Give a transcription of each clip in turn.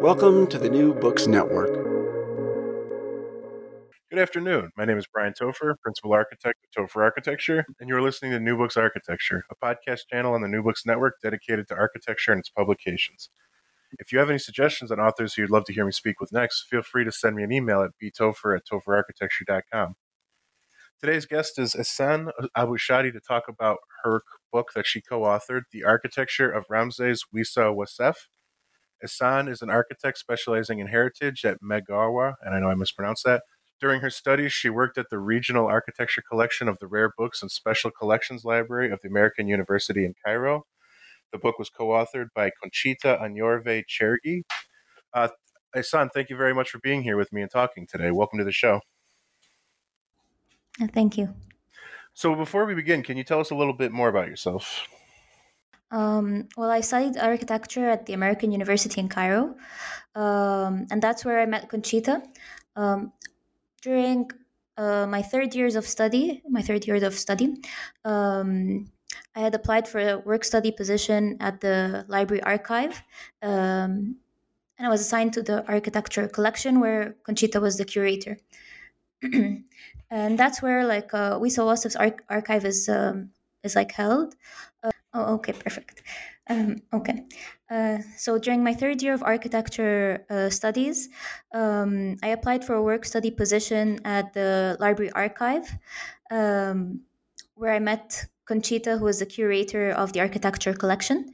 Welcome to the New Books Network. Good afternoon. My name is Brian Topher, Principal Architect of Topher Architecture, and you're listening to New Books Architecture, a podcast channel on the New Books Network dedicated to architecture and its publications. If you have any suggestions on authors who you'd love to hear me speak with next, feel free to send me an email at btopher at topherarchitecture.com. Today's guest is Ehsan Abu Shadi to talk about her book that she co authored, The Architecture of Ramses Wissa Wassef Ehsan is an architect specializing in heritage at Megawa, and I know I mispronounced that. During her studies, she worked at the Regional Architecture Collection of the Rare Books and Special Collections Library of the American University in Cairo. The book was co authored by Conchita Añorve-Tschirgi. Uh, Ehsan, thank you very much for being here with me and talking today. Welcome to the show. Thank you. So, before we begin, can you tell us a little bit more about yourself? Um, well, I studied architecture at the American University in Cairo, um, and that's where I met Conchita. Um, during uh, my third years of study, my third year of study, um, I had applied for a work study position at the library archive, um, and I was assigned to the architecture collection where Conchita was the curator. and that's where like uh, Wissa Wassef's archive is um, is like held. Uh, oh, okay, perfect. Um, okay. Uh, so during my third year of architecture uh, studies, um, I applied for a work study position at the library archive, um, where I met Conchita, who is the curator of the architecture collection.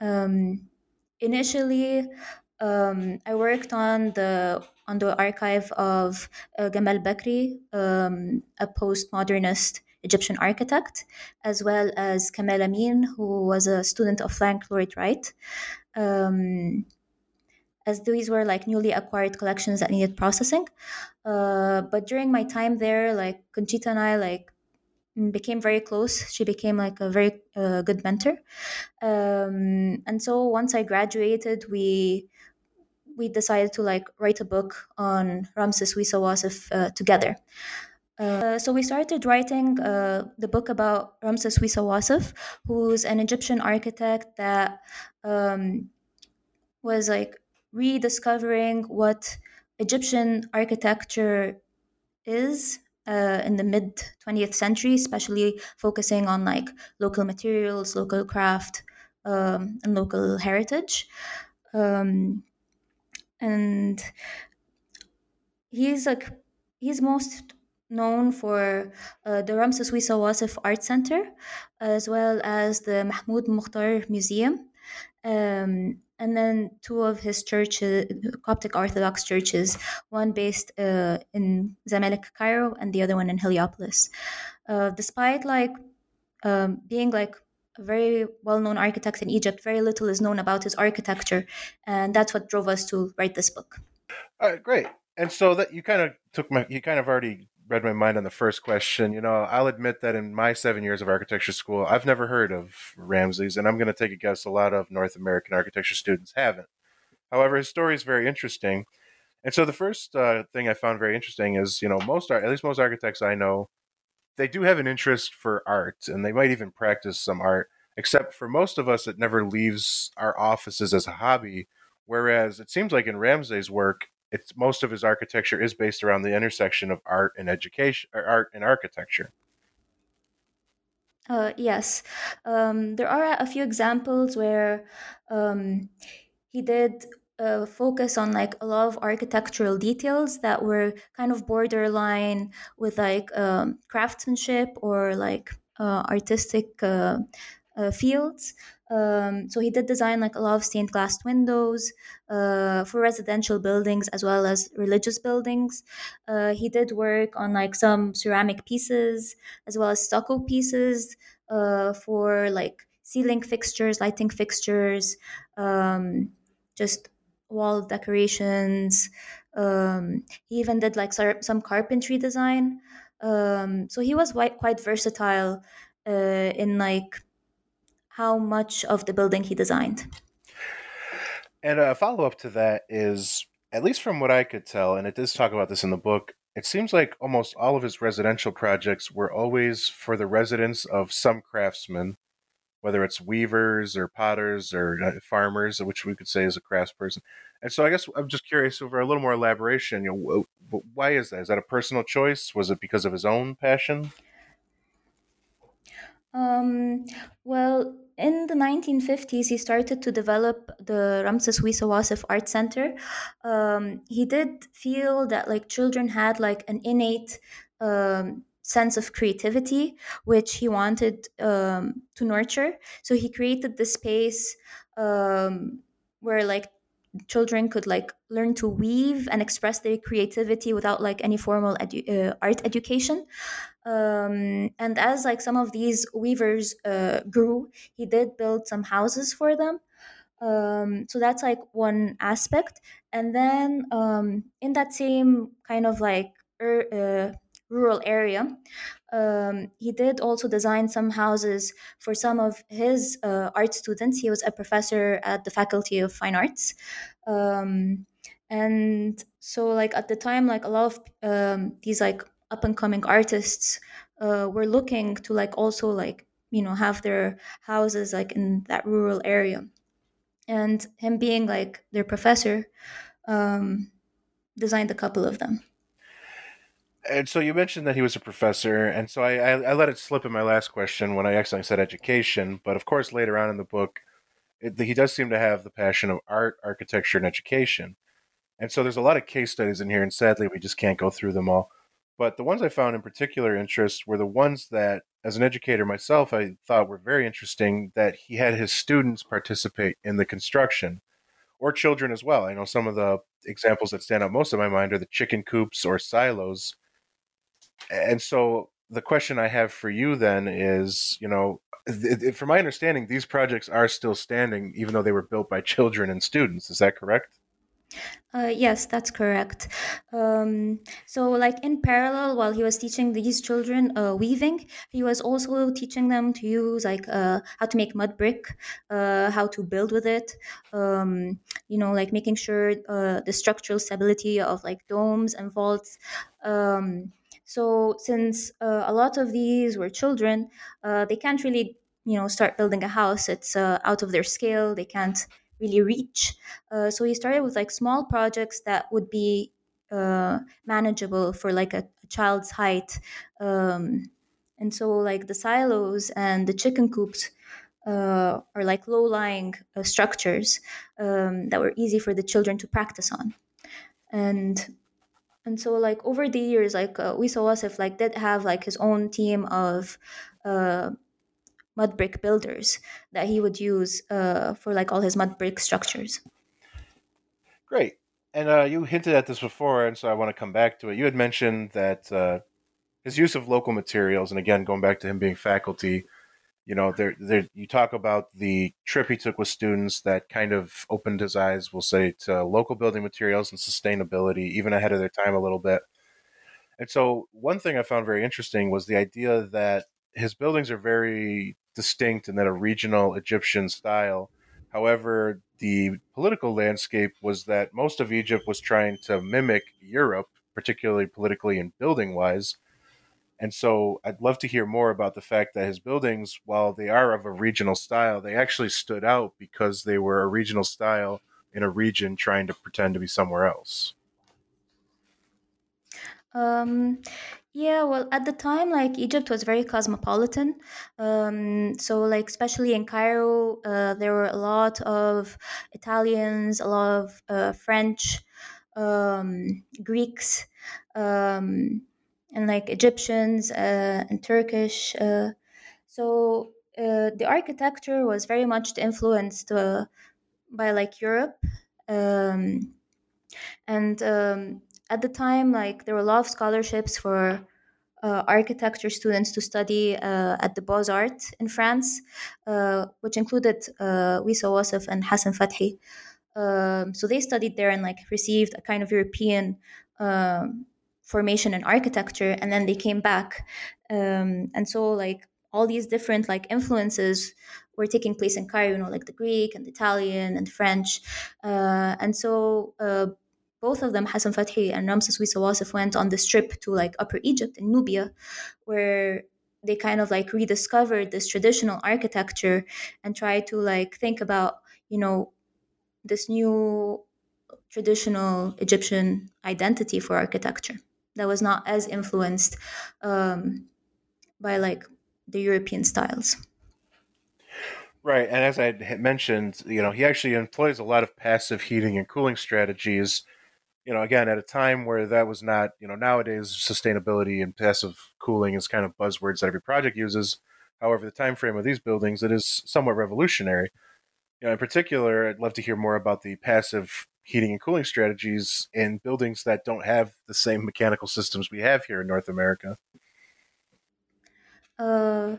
Um, initially, um, I worked on the on the archive of uh, Gamal Bakri, um, a postmodernist Egyptian architect, as well as Kamal Amin, who was a student of Frank Lloyd Wright. Um, as these were like newly acquired collections that needed processing. Uh, but during my time there, like Conchita and I, like became very close. She became like a very uh, good mentor. Um, and so once I graduated, we we decided to like write a book on Ramses Wissa Wassef uh, together. Uh, so we started writing uh, the book about Ramses Wissa Wassef, who's an Egyptian architect that um, was like rediscovering what Egyptian architecture is uh, in the mid 20th century, especially focusing on like local materials, local craft, um, and local heritage. Um, and he's like he's most known for uh, the Ramses Wissa Wassef Art Center, as well as the Mahmoud Mukhtar Museum, um, and then two of his churches, Coptic Orthodox churches, one based uh, in Zamalek, Cairo, and the other one in Heliopolis. Uh, despite like um, being like a very well-known architect in Egypt, very little is known about his architecture, and that's what drove us to write this book. All right, great. And so that you kind of took my, you kind of already read my mind on the first question. You know, I'll admit that in my seven years of architecture school, I've never heard of Ramses, and I'm going to take a guess a lot of North American architecture students haven't. However, his story is very interesting. And so the first uh, thing I found very interesting is, you know, most at least most architects I know, they do have an interest for art, and they might even practice some art. Except for most of us, it never leaves our offices as a hobby. Whereas it seems like in Ramsey's work, it's most of his architecture is based around the intersection of art and education, or art and architecture. Uh, yes, um, there are a few examples where um, he did uh, focus on like a lot of architectural details that were kind of borderline with like um, craftsmanship or like uh, artistic uh, fields. Um, so he did design like a lot of stained glass windows uh, for residential buildings as well as religious buildings. Uh, he did work on like some ceramic pieces as well as stucco pieces uh, for like ceiling fixtures, lighting fixtures, um, just wall decorations. Um, he even did like some carpentry design. Um, so he was quite, quite versatile uh, in like how much of the building he designed. And a follow up to that is, at least from what I could tell, and it does talk about this in the book, it seems like almost all of his residential projects were always for the residence of some craftsman, whether it's weavers or potters or uh, farmers, which we could say is a craftsperson. And so I guess I'm just curious over a little more elaboration. You know, why is that? Is that a personal choice? Was it because of his own passion? Um, well, in the 1950s, he started to develop the Ramses Wissa Wassef Art Center. Um, he did feel that like children had like an innate um, sense of creativity, which he wanted um, to nurture. So he created the space um, where like children could like learn to weave and express their creativity without like any formal edu- uh, art education um, and as like some of these weavers uh, grew he did build some houses for them um, so that's like one aspect and then um, in that same kind of like er, uh, rural area um, he did also design some houses for some of his uh, art students. He was a professor at the Faculty of Fine Arts. Um, and so, like, at the time, like, a lot of um, these, like, up and coming artists uh, were looking to, like, also, like, you know, have their houses, like, in that rural area. And him being, like, their professor, um, designed a couple of them and so you mentioned that he was a professor, and so I, I, I, let it slip in my last question when I accidentally said education. But of course, later on in the book, it, he does seem to have the passion of art, architecture, and education. And so there's a lot of case studies in here, and sadly, we just can't go through them all. But the ones I found in particular interest were the ones that, as an educator myself, I thought were very interesting. That he had his students participate in the construction, or children as well. I know some of the examples that stand out most in my mind are the chicken coops or silos and so the question I have for you then is, you know, from my understanding, these projects are still standing, even though they were built by children and students. Is that correct? Uh, yes, that's correct. Um, so, like in parallel, while he was teaching these children uh, weaving, he was also teaching them to use like uh, how to make mud brick, uh, how to build with it. Um, you know, like making sure uh, the structural stability of like domes and vaults. Um, so since uh, a lot of these were children, they can't really, you know, start building a house. It's out of their scale. They can't really reach. Uh, so he started with like small projects that would be uh, manageable for like a, a child's height. Um, and so like the silos and the chicken coops uh, are like low-lying structures um, that were easy for the children to practice on. And and so like over the years like uh, Wissa Wassef like did have like his own team of uh, mud brick builders that he would use uh, for like all his mud brick structures. Great. And uh, you hinted at this before and so i want to come back to it. You had mentioned that uh, his use of local materials and again going back to him being faculty you know, there, there, you talk about the trip he took with students that kind of opened his eyes, we'll say, to local building materials and sustainability, even ahead of their time a little bit. And so, one thing I found very interesting was the idea that his buildings are very distinct and that a regional Egyptian style. However, the political landscape was that most of Egypt was trying to mimic Europe, particularly politically and building wise. And so I'd love to hear more about the fact that his buildings, while they are of a regional style, they actually stood out because they were a regional style in a region trying to pretend to be somewhere else. Um, yeah, well, at the time, like Egypt was very cosmopolitan. Um, so, like, especially in Cairo, uh, there were a lot of Italians, a lot of uh, French, um, Greeks, um, and like Egyptians uh, and Turkish. Uh, so, uh, the architecture was very much influenced uh, by like Europe. Um, and um, at the time, like there were a lot of scholarships for uh, architecture students to study uh, at the Beaux Arts in France, uh, which included uh, Wissa Wassef and Hassan Fathi. Um, so they studied there and like received a kind of European um, formation in architecture, and then they came back. Um, and so like all these different like influences were taking place in Cairo, you know, like the Greek and the Italian and French, uh, and so uh, both of them, Hassan Fathi and Ramses Wissa Wassef, went on this trip to like Upper Egypt in Nubia, where they kind of like rediscovered this traditional architecture and tried to like think about, you know, this new traditional Egyptian identity for architecture that was not as influenced um, by like the European styles. Right, and as I mentioned, you know, he actually employs a lot of passive heating and cooling strategies you know, again, at a time where that was not, you know, nowadays sustainability and passive cooling is kind of buzzwords that every project uses. However, the time frame of these buildings, it is somewhat revolutionary. You know, in particular, I'd love to hear more about the passive heating and cooling strategies in buildings that don't have the same mechanical systems we have here in North America. Uh,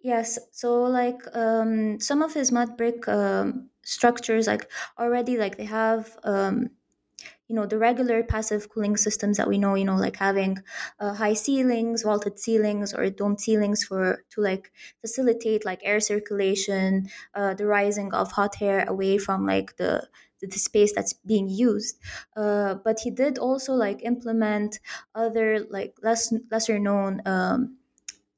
yes. So, like, um, some of his mud brick um, structures, like already, like they have um, you know the regular passive cooling systems that we know you know like having uh, high ceilings vaulted ceilings or domed ceilings for to like facilitate like air circulation uh, the rising of hot air away from like the the, space that's being used. Uh, but he did also like implement other like less lesser known um,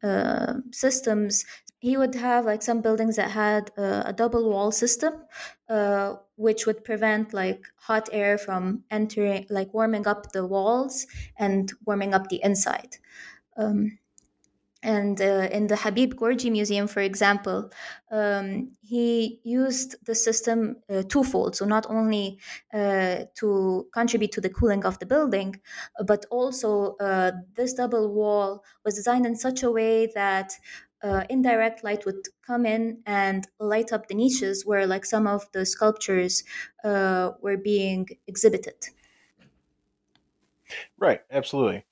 uh, systems he would have like some buildings that had uh, a double wall system uh, which would prevent like hot air from entering like warming up the walls and warming up the inside um, and uh, in the Habib Gorgi Museum, for example, um, he used the system uh, twofold. So, not only uh, to contribute to the cooling of the building, but also uh, this double wall was designed in such a way that uh, indirect light would come in and light up the niches where like some of the sculptures uh, were being exhibited. Right absolutely.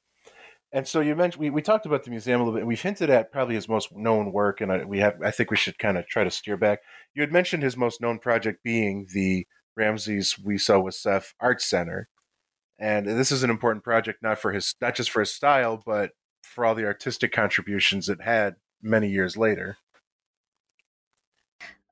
And so you mentioned we, we talked about the museum a little bit we've hinted at probably his most known work and I, we have i think we should kind of try to steer back. You had mentioned his most known project being the ramses wissa wassef art center. And this is an important project not for his not just for his style but for all the artistic contributions it had many years later.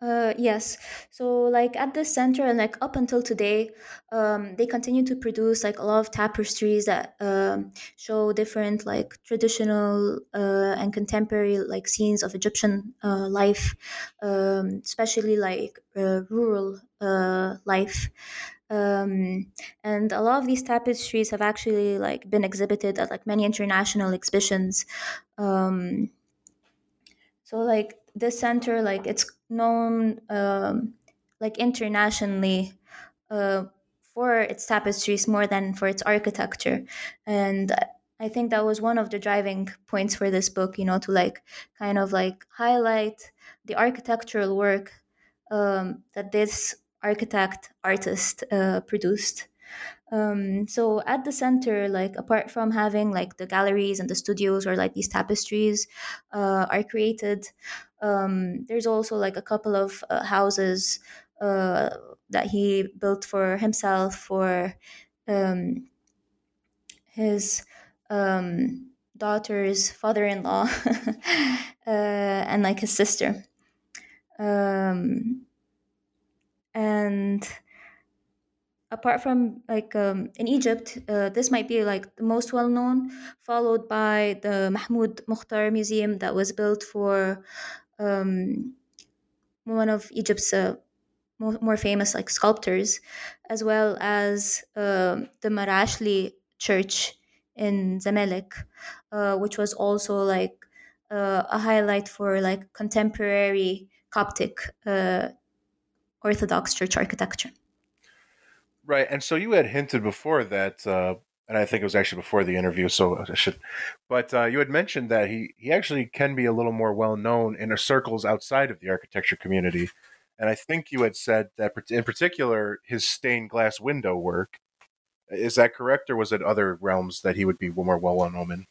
Uh, yes. So, like at the center, and like up until today, um, they continue to produce like a lot of tapestries that um, show different like traditional uh, and contemporary like scenes of Egyptian uh, life, um, especially like uh, rural uh, life. Um, and a lot of these tapestries have actually like been exhibited at like many international exhibitions. Um, so like this center like it's known um, like internationally uh, for its tapestries more than for its architecture. And i think that was one of the driving points for this book you know to like kind of like highlight the architectural work um, that this architect artist uh, produced um, so at the center, like apart from having like the galleries and the studios or like these tapestries uh, are created, um, there's also like a couple of uh, houses uh, that he built for himself, for um, his um, daughter's father-in-law, uh, and like his sister. Um, and apart from like um, in Egypt, uh, this might be like the most well known, followed by the Mahmoud Mukhtar Museum that was built for um, one of Egypt's uh, more, more, famous like sculptors, as well as uh, the Marashli Church in Zamalek, uh, which was also like uh, a highlight for like contemporary Coptic uh, Orthodox church architecture. Right, and so you had hinted before that, uh, and I think it was actually before the interview, so I should. But uh, you had mentioned that he he actually can be a little more well known in circles outside of the architecture community, and I think you had said that in particular his stained glass window work. Is that correct, or was it other realms that he would be more well known in?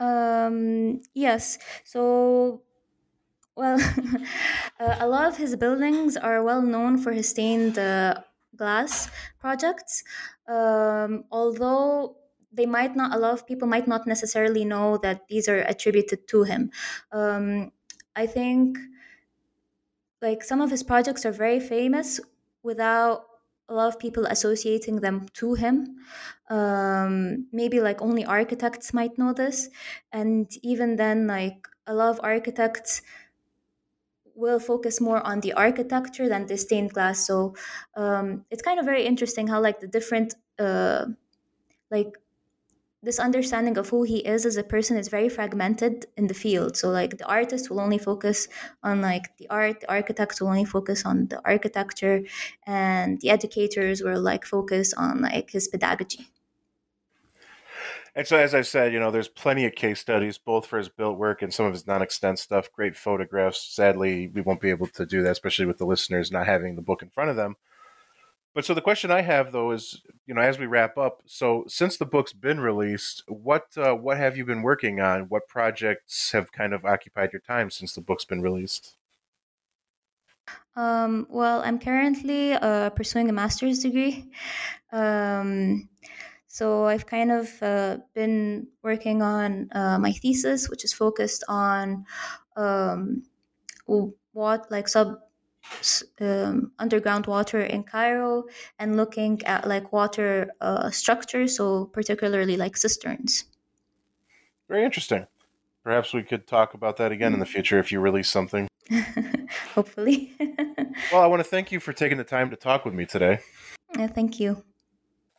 Um, yes. So well, uh, a lot of his buildings are well known for his stained uh, glass projects. Um, although they might not, a lot of people might not necessarily know that these are attributed to him. Um, I think like some of his projects are very famous without a lot of people associating them to him. Um, maybe like only architects might know this. And even then, like a lot of architects will focus more on the architecture than the stained glass. So um, it's kind of very interesting how like the different uh, like this understanding of who he is as a person is very fragmented in the field. So like the artist will only focus on like the art, the architects will only focus on the architecture, and the educators will like focus on like his pedagogy. And so, as I said, you know, there's plenty of case studies, both for his built work and some of his non-extent stuff. Great photographs. Sadly, we won't be able to do that, especially with the listeners not having the book in front of them. But so the question I have though is, you know, as we wrap up, so since the book's been released, what uh, what have you been working on? What projects have kind of occupied your time since the book's been released? Um, well, I'm currently uh, pursuing a master's degree. Um, so I've kind of uh, been working on uh, my thesis, which is focused on um, what like sub um, underground water in Cairo and looking at like water uh, structures, so particularly like cisterns. Very interesting. Perhaps we could talk about that again in the future if you release something. Hopefully. well, I want to thank you for taking the time to talk with me today. Yeah, thank you.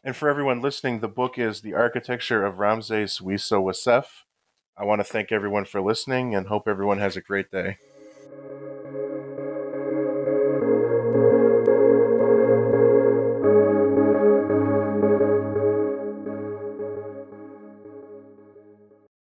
And for everyone listening, the book is The Architecture of Ramses Wissa Wassef. I want to thank everyone for listening and hope everyone has a great day.